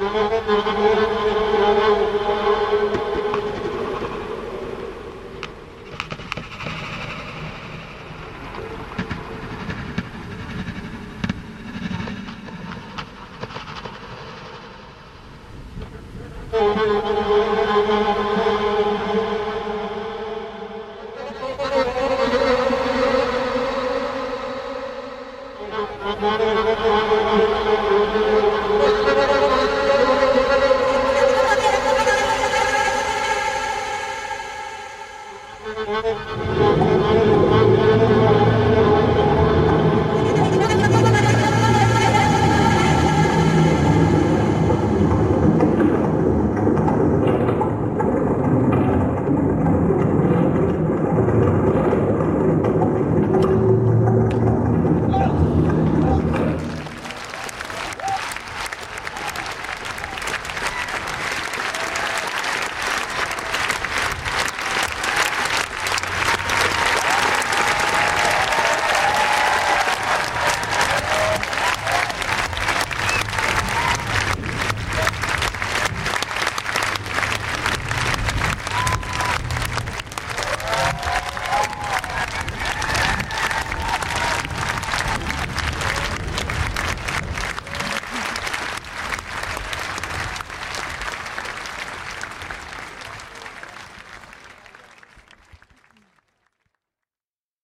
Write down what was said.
Oh, my